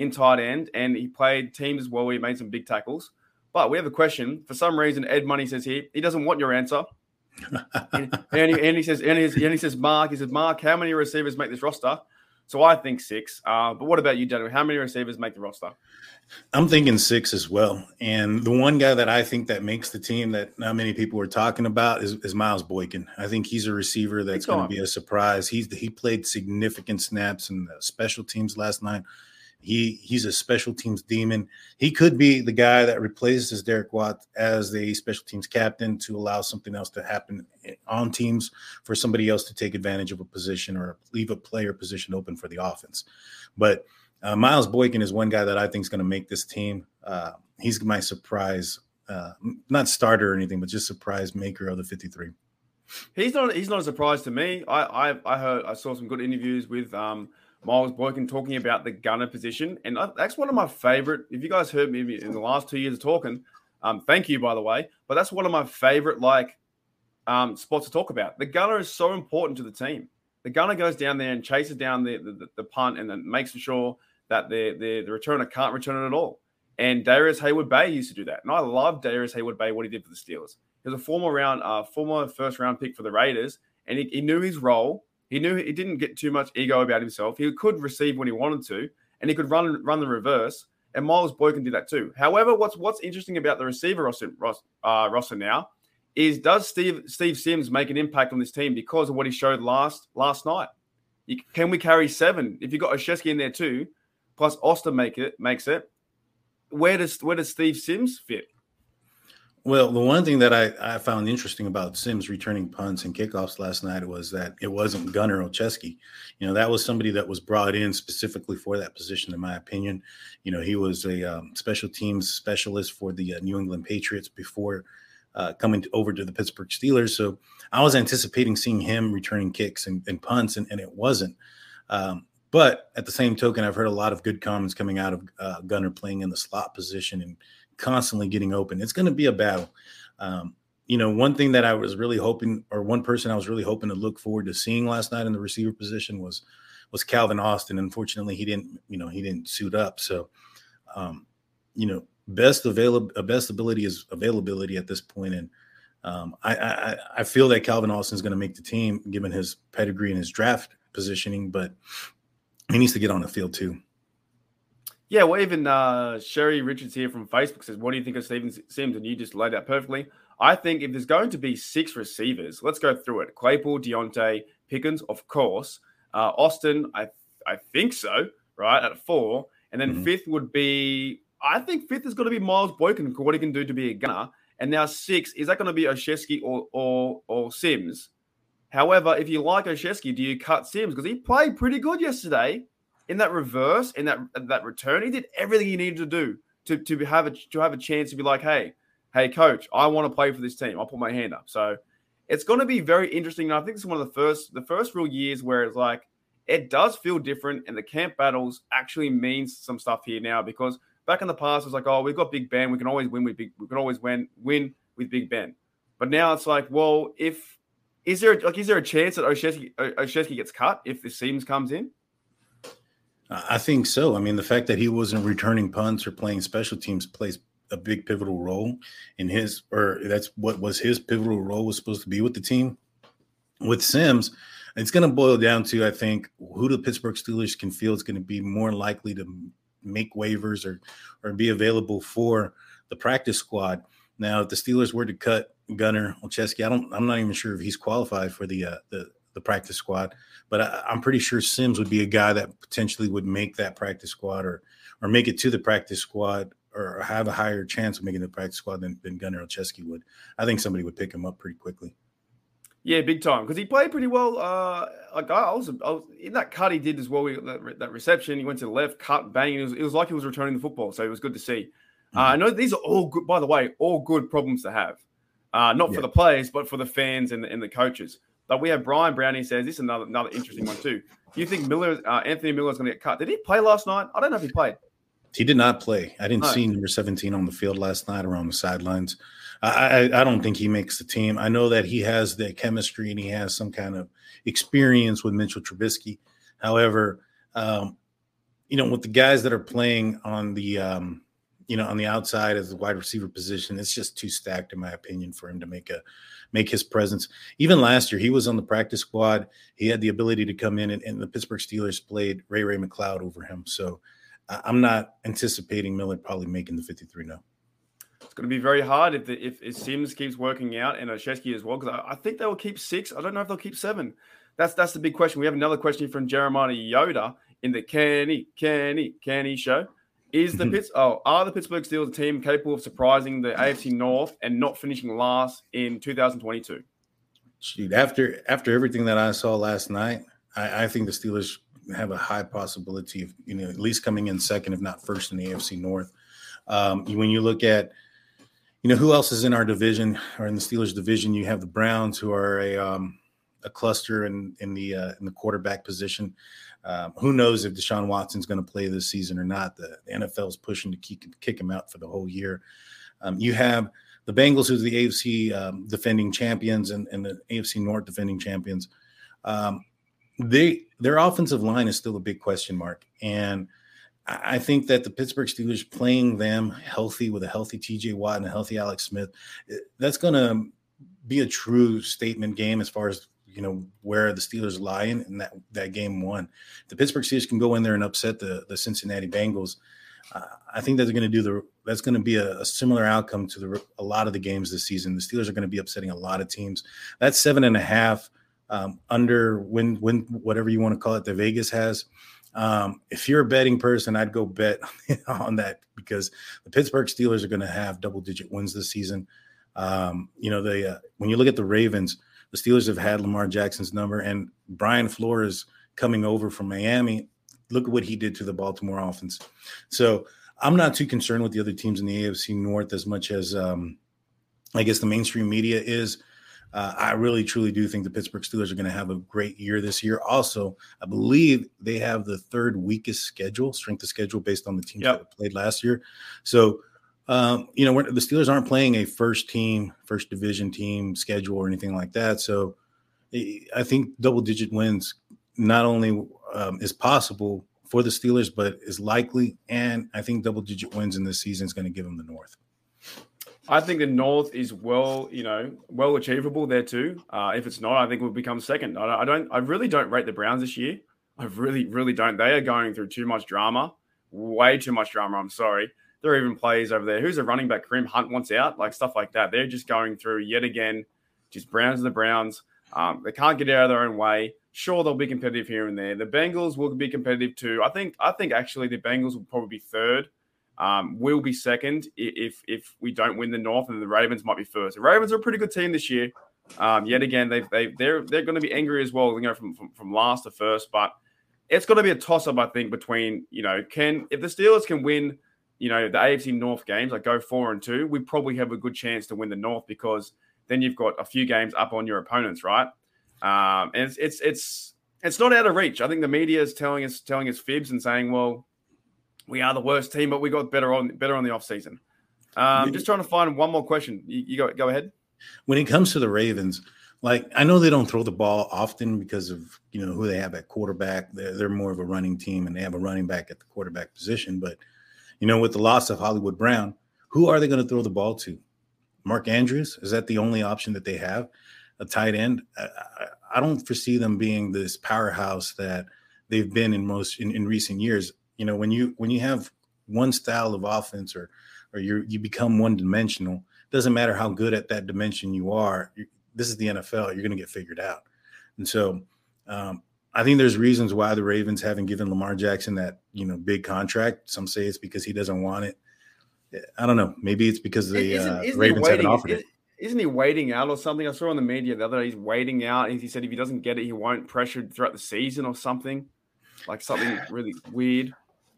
in tight end, and he played teams as well. He made some big tackles. But we have a question. For some reason, Ed Money says here he doesn't want your answer. and, and, he, and, he, says, and he, and he says, Mark, he says, Mark, how many receivers make this roster? So I think six. Uh, but what about you, Daniel? How many receivers make the roster? I'm thinking six as well. And the one guy that I think that makes the team that not many people are talking about is, is Miles Boykin. I think he's a receiver that's going to be a surprise. He's he played significant snaps in the special teams last night. He he's a special teams demon. He could be the guy that replaces Derek Watt as the special teams captain to allow something else to happen on teams for somebody else to take advantage of a position or leave a player position open for the offense. But uh, Miles Boykin is one guy that I think is going to make this team. Uh, he's my surprise, uh, not starter or anything, but just surprise maker of the 53. He's not. He's not a surprise to me. I I, I heard. I saw some good interviews with um, Miles Boykin talking about the gunner position, and that's one of my favorite. If you guys heard me in the last two years talking, um, thank you by the way. But that's one of my favorite like um, spots to talk about. The gunner is so important to the team. The gunner goes down there and chases down the the, the punt and then makes sure that the, the the returner can't return it at all. And Darius Heyward-Bey used to do that, and I love Darius Heyward-Bey what he did for the Steelers. He was a former round, uh, former first round pick for the Raiders, and he, he knew his role he knew he didn't get too much ego about himself. He could receive when he wanted to, and he could run run the reverse. And Miles Boykin did that too. However, what's what's interesting about the receiver roster, uh, roster now is does Steve Steve Sims make an impact on this team because of what he showed last last night? You, can we carry seven if you got Olszewski in there too, plus Austin make it makes it? Where does where does Steve Sims fit? Well, the one thing that I, I found interesting about Sims returning punts and kickoffs last night was that it wasn't Gunnar Olszewski. You know, that was somebody that was brought in specifically for that position, in my opinion. You know, he was a um, special teams specialist for the uh, New England Patriots before uh, coming to, over to the Pittsburgh Steelers. So I was anticipating seeing him returning kicks and, and punts, and, and, it wasn't. Um, but at the same token, I've heard a lot of good comments coming out of uh, Gunnar playing in the slot position and constantly getting open. It's going to be a battle. Um, you know, one thing that I was really hoping, or one person I was really hoping to look forward to seeing last night in the receiver position was was Calvin Austin. Unfortunately, he didn't, you know, he didn't suit up. So, um, you know, best available, uh, best ability is availability at this point, and um, I, I I feel that Calvin Austin is going to make the team given his pedigree and his draft positioning, but he needs to get on the field too. Yeah, well, even uh, Sherry Richards here from Facebook says, "What do you think of Steven Sims?" And you just laid out perfectly. I think if there's going to be six receivers, let's go through it. Claypool, Diontae, Pickens, of course. Uh, Austin, I I think so, right at four, and then mm-hmm. fifth would be. I think fifth is going to be Miles Boykin for what he can do to be a gunner. And now six is that going to be Olszewski or or or Sims? However, if you like Olszewski, do you cut Sims because he played pretty good yesterday? In that reverse, in that that return, he did everything he needed to do to, to have a to have a chance to be like, hey, hey, coach, I want to play for this team. I'll put my hand up. So it's going to be very interesting. And I think it's one of the first the first real years where it's like it does feel different, and the camp battles actually means some stuff here now because back in the past it was like, oh, we've got Big Ben, we can always win with Big, we can always win win with Big Ben. But now it's like, well, if is there like is there a chance that Olszewski, gets cut if the Sims comes in? I think so. I mean, the fact that he wasn't returning punts or playing special teams plays a big pivotal role in his, or that's what was his pivotal role was supposed to be with the team. With Sims, it's going to boil down to I think who the Pittsburgh Steelers can feel is going to be more likely to make waivers or or be available for the practice squad. Now, if the Steelers were to cut Gunnar Olszewski, I don't, I'm not even sure if he's qualified for the uh, the the practice squad. But I, I'm pretty sure Sims would be a guy that potentially would make that practice squad or or make it to the practice squad or have a higher chance of making the practice squad than, than Gunnar Olszewski would. I think somebody would pick him up pretty quickly. Yeah, big time because he played pretty well. Uh, like I was, I was in that cut he did as well. That, that reception, he went to the left, cut, bang. It was, it was like he was returning the football, so it was good to see. Mm-hmm. Uh, I know these are all good. By the way, all good problems to have. Uh, not yeah. for the players, but for the fans and the, and the coaches. But we have Brian Brownie says this is another another interesting one too. Do you think Miller, uh, Anthony Miller, is going to get cut? Did he play last night? I don't know if he played. He did not play. I didn't no. see number 17 on the field last night around the sidelines. I, I, don't think he makes the team. I know that he has the chemistry and he has some kind of experience with Mitchell Trubisky. However, um, you know, with the guys that are playing on the, um, you know, on the outside as the wide receiver position, it's just too stacked, in my opinion, for him to make a make his presence. Even last year, he was on the practice squad. He had the ability to come in, and, and the Pittsburgh Steelers played Ray Ray McCloud over him. So I'm not anticipating Miller probably making the 53 now. It's going to be very hard if the, if, if Sims keeps working out and Olszewski as well because I, I, think they will keep six. I don't know if they'll keep seven. That's that's the big question. We have another question from Jeremiah Yoda in the Kenny Kenny Kenny show. Is the Pitts oh are the Pittsburgh Steelers a team capable of surprising the AFC North and not finishing last in 2022? Shoot, after after everything that I saw last night, I, I think the Steelers have a high possibility of you know at least coming in second, if not first, in the AFC North. Um, when you look at you know who else is in our division or in the Steelers division, you have the Browns, who are a um, a cluster in in the uh, in the quarterback position. Um, who knows if Deshaun Watson's going to play this season or not? The, the NFL is pushing to kick, him out for the whole year. Um, you have the Bengals, who's the AFC um, defending champions, and, and, the AFC North defending champions. Um, they their offensive line is still a big question mark, and I think that the Pittsburgh Steelers playing them healthy with a healthy TJ Watt and a healthy Alex Smith, eh, that's going to be a true statement game as far as you know where the Steelers lie in, in that that game one. The Pittsburgh Steelers can go in there and upset the the Cincinnati Bengals. Uh, I think that they're going to do the. That's going to be a, a, similar outcome to the a lot of the games this season. The Steelers are going to be upsetting a lot of teams. That's seven and a half um, under when when whatever you want to call it. The Vegas has. Um, if you're a betting person, I'd go bet on that because the Pittsburgh Steelers are going to have double digit wins this season. Um, you know, they uh, when you look at the Ravens, the Steelers have had Lamar Jackson's number, and Brian Flores coming over from Miami. Look at what he did to the Baltimore offense. So I'm not too concerned with the other teams in the AFC North as much as um, I guess the mainstream media is. Uh, I really truly do think the Pittsburgh Steelers are going to have a great year this year. Also, I believe they have the third weakest schedule, strength of schedule based on the teams yep. that played last year. So, um, you know, the Steelers aren't playing a first team, first division team schedule or anything like that. So, I think double digit wins not only um, is possible for the Steelers, but is likely. And I think double digit wins in this season is going to give them the North. I think the North is well, you know, well achievable there too. Uh, if it's not, I think we'll become second. I, I don't, I really don't rate the Browns this year. I really, really don't. They are going through too much drama, way too much drama. I'm sorry. There are even players over there. Who's a running back? Kareem Hunt wants out, like stuff like that. They're just going through yet again, just Browns are the Browns. Um, they can't get out of their own way. Sure, they'll be competitive here and there. The Bengals will be competitive too. I think. I think actually the Bengals will probably be third um, will be second if if we don't win the North, and the Ravens might be first. The Ravens are a pretty good team this year. Um, yet again, they they they're they're going to be angry as well. You know, from, from from last to first, but it's going to be a toss up. I think between you know, can if the Steelers can win, you know, the AFC North games, like go four and two, we probably have a good chance to win the North because then you've got a few games up on your opponents, right? Um, and it's it's it's it's not out of reach. I think the media is telling us telling us fibs and saying, well, we are the worst team, but we got better on better on the off season. Um, just trying to find one more question. You, you, go go ahead. When it comes to the Ravens, like I know they don't throw the ball often because of you know who they have at quarterback. They're, they're more of a running team, and they have a running back at the quarterback position. But you know, with the loss of Hollywood Brown, who are they going to throw the ball to? Mark Andrews is that the only option that they have? A tight end. I, I, don't foresee them being this powerhouse that they've been in most in, in recent years. You know, when you when you have one style of offense or or you you become one dimensional, doesn't matter how good at that dimension you are. this is the NFL. You're going to get figured out. And so um, I think there's reasons why the Ravens haven't given Lamar Jackson that you know big contract. Some say it's because he doesn't want it. I don't know. Maybe it's because the isn't, uh, isn't Ravens haven't offered it. Isn't he waiting out or something? I saw on the media the other day he's waiting out. He said if he doesn't get it, he won't pressure throughout the season or something, like something really weird.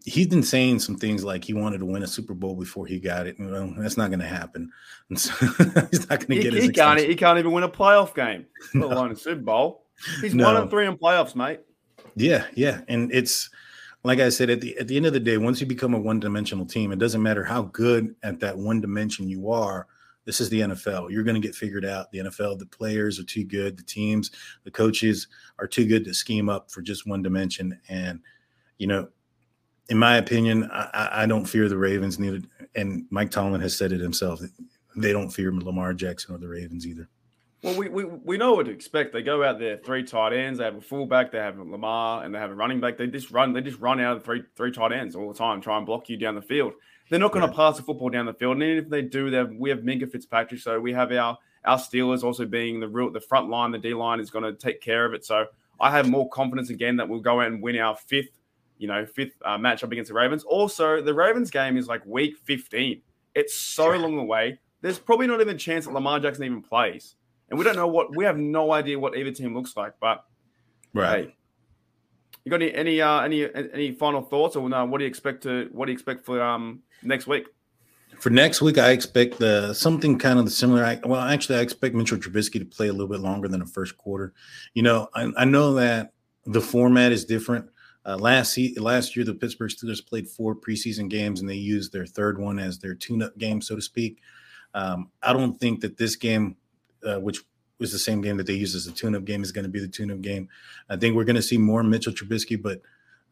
He's been saying some things like he wanted to win a Super Bowl before he got it. Well, that's not going to happen. So he's not going to get he, his. He can't. He can't even win a playoff game, let alone a Super Bowl. He's no. one and three in playoffs, mate. Yeah, yeah, and it's like I said at the at the end of the day, once you become a one dimensional team, it doesn't matter how good at that one dimension you are this is the NFL. You're going to get figured out. The NFL, the players are too good. The teams, the coaches are too good to scheme up for just one dimension. And, you know, in my opinion, I, I don't fear the Ravens neither. And Mike Tomlin has said it himself. They don't fear Lamar Jackson or the Ravens either. Well, we, we, we know what to expect. They go out there, three tight ends. They have a fullback. They have a Lamar, and they have a running back. They just run. They just run out of three three tight ends all the time, try and block you down the field. They're not going to pass the football down the field. And even if they do, they have, we have Minkah Fitzpatrick. So we have our our Steelers also being the real the front line, the D line is going to take care of it. So I have more confidence again that we'll go out and win our fifth, you know, fifth uh, matchup against the Ravens. Also, the Ravens game is like week 15. It's so long away. There's probably not even a chance that Lamar Jackson even plays. And we don't know what we have no idea what either team looks like. But right. Hey, you got any any uh, any any final thoughts or no, what do you expect to what do you expect for um next week? For next week, I expect uh, something kind of similar. I, well, actually, I expect Mitchell Trubisky to play a little bit longer than the first quarter. You know, I, I know that the format is different. Uh, last last year, the Pittsburgh Steelers played four preseason games, and they used their third one as their tune-up game, so to speak. Um, I don't think that this game, uh, which was the same game that they used as a tune-up game, is going to be the tune-up game. I think we're going to see more Mitchell Trubisky, but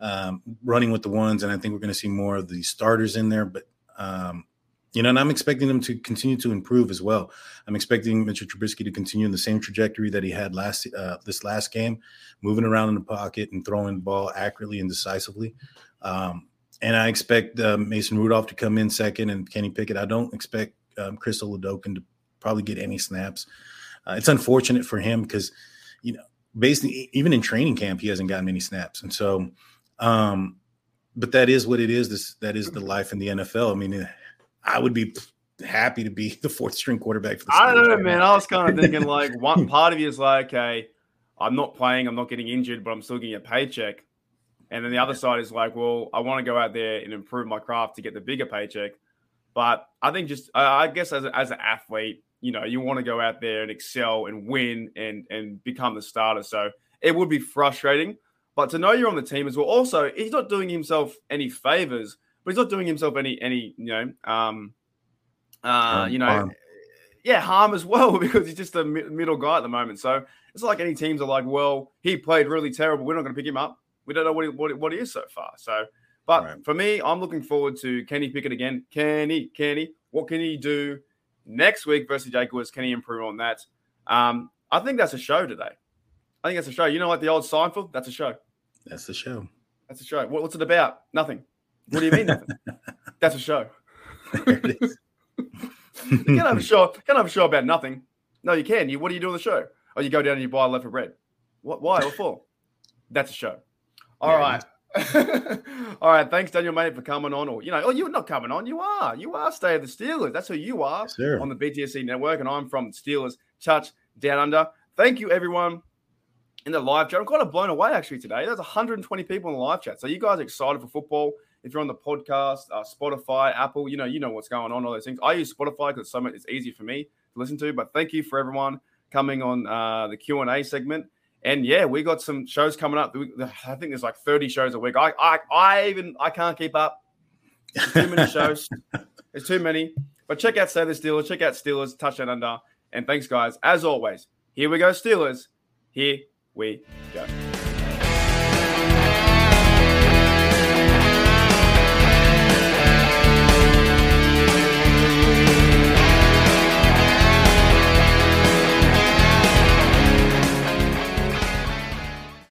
um, running with the ones, and I think we're going to see more of the starters in there. But um, you know, and I'm expecting them to continue to improve as well. I'm expecting Mitchell Trubisky to continue in the same trajectory that he had last uh, this last game, moving around in the pocket and throwing the ball accurately and decisively. Um, and I expect uh, Mason Rudolph to come in second and Kenny Pickett. I don't expect um, Chris Oladokun to probably get any snaps. Uh, it's unfortunate for him because, you know, basically even in training camp he hasn't gotten any snaps, and so um, but that is what it is. This that is the life in the NFL. I mean, I would be happy to be the fourth string quarterback for the I don't know, man. I was kind of thinking like one part of you is like, okay, I'm not playing, I'm not getting injured, but I'm still getting a paycheck. And then the other side is like, well, I want to go out there and improve my craft to get the bigger paycheck. But I think just, I guess as, a, as an athlete, you know, you want to go out there and excel and win and and become the starter. So it would be frustrating. But to know you're on the team as well. Also, he's not doing himself any favors, but he's not doing himself any any you know um uh you know harm. yeah harm as well because he's just a middle guy at the moment. So it's like any teams are like, well, he played really terrible. We're not going to pick him up. We don't know what he, what, what he is so far. So, but right. for me, I'm looking forward to Kenny Pickett again. Kenny, Kenny, what can he do next week versus Jake Woods? Can he improve on that? Um, I think that's a show today. I think that's a show. You know, like the old Seinfeld, that's a show. That's a show. That's a show. What, what's it about? Nothing. What do you mean nothing? that's a show. There it is. you can't have a show. Can't have a show about nothing. No, you can. You what do you do on the show? Oh, you go down and you buy a loaf of bread. What? Why? What for? That's a show. All yeah, right. All right. Thanks, Daniel, mate, for coming on. Or you know, oh, you're not coming on. You are. You are. Stay of the Steelers. That's who you are yes, on the BTSC network, and I'm from Steelers Touch Down Under. Thank you, everyone in the live chat. I'm kind of blown away actually today. There's 120 people in the live chat. So you guys are excited for football. If you're on the podcast, uh, Spotify, Apple, you know, you know what's going on, all those things. I use Spotify because it's so much, it's easy for me to listen to. But thank you for everyone coming on uh, the Q and A segment. And yeah, we got some shows coming up. I think there's like 30 shows a week. I, I, I even I can't keep up. too many shows. It's too many. But check out Say the Steelers. Check out Steelers Touchdown Under. And thanks, guys. As always, here we go, Steelers. Here we go.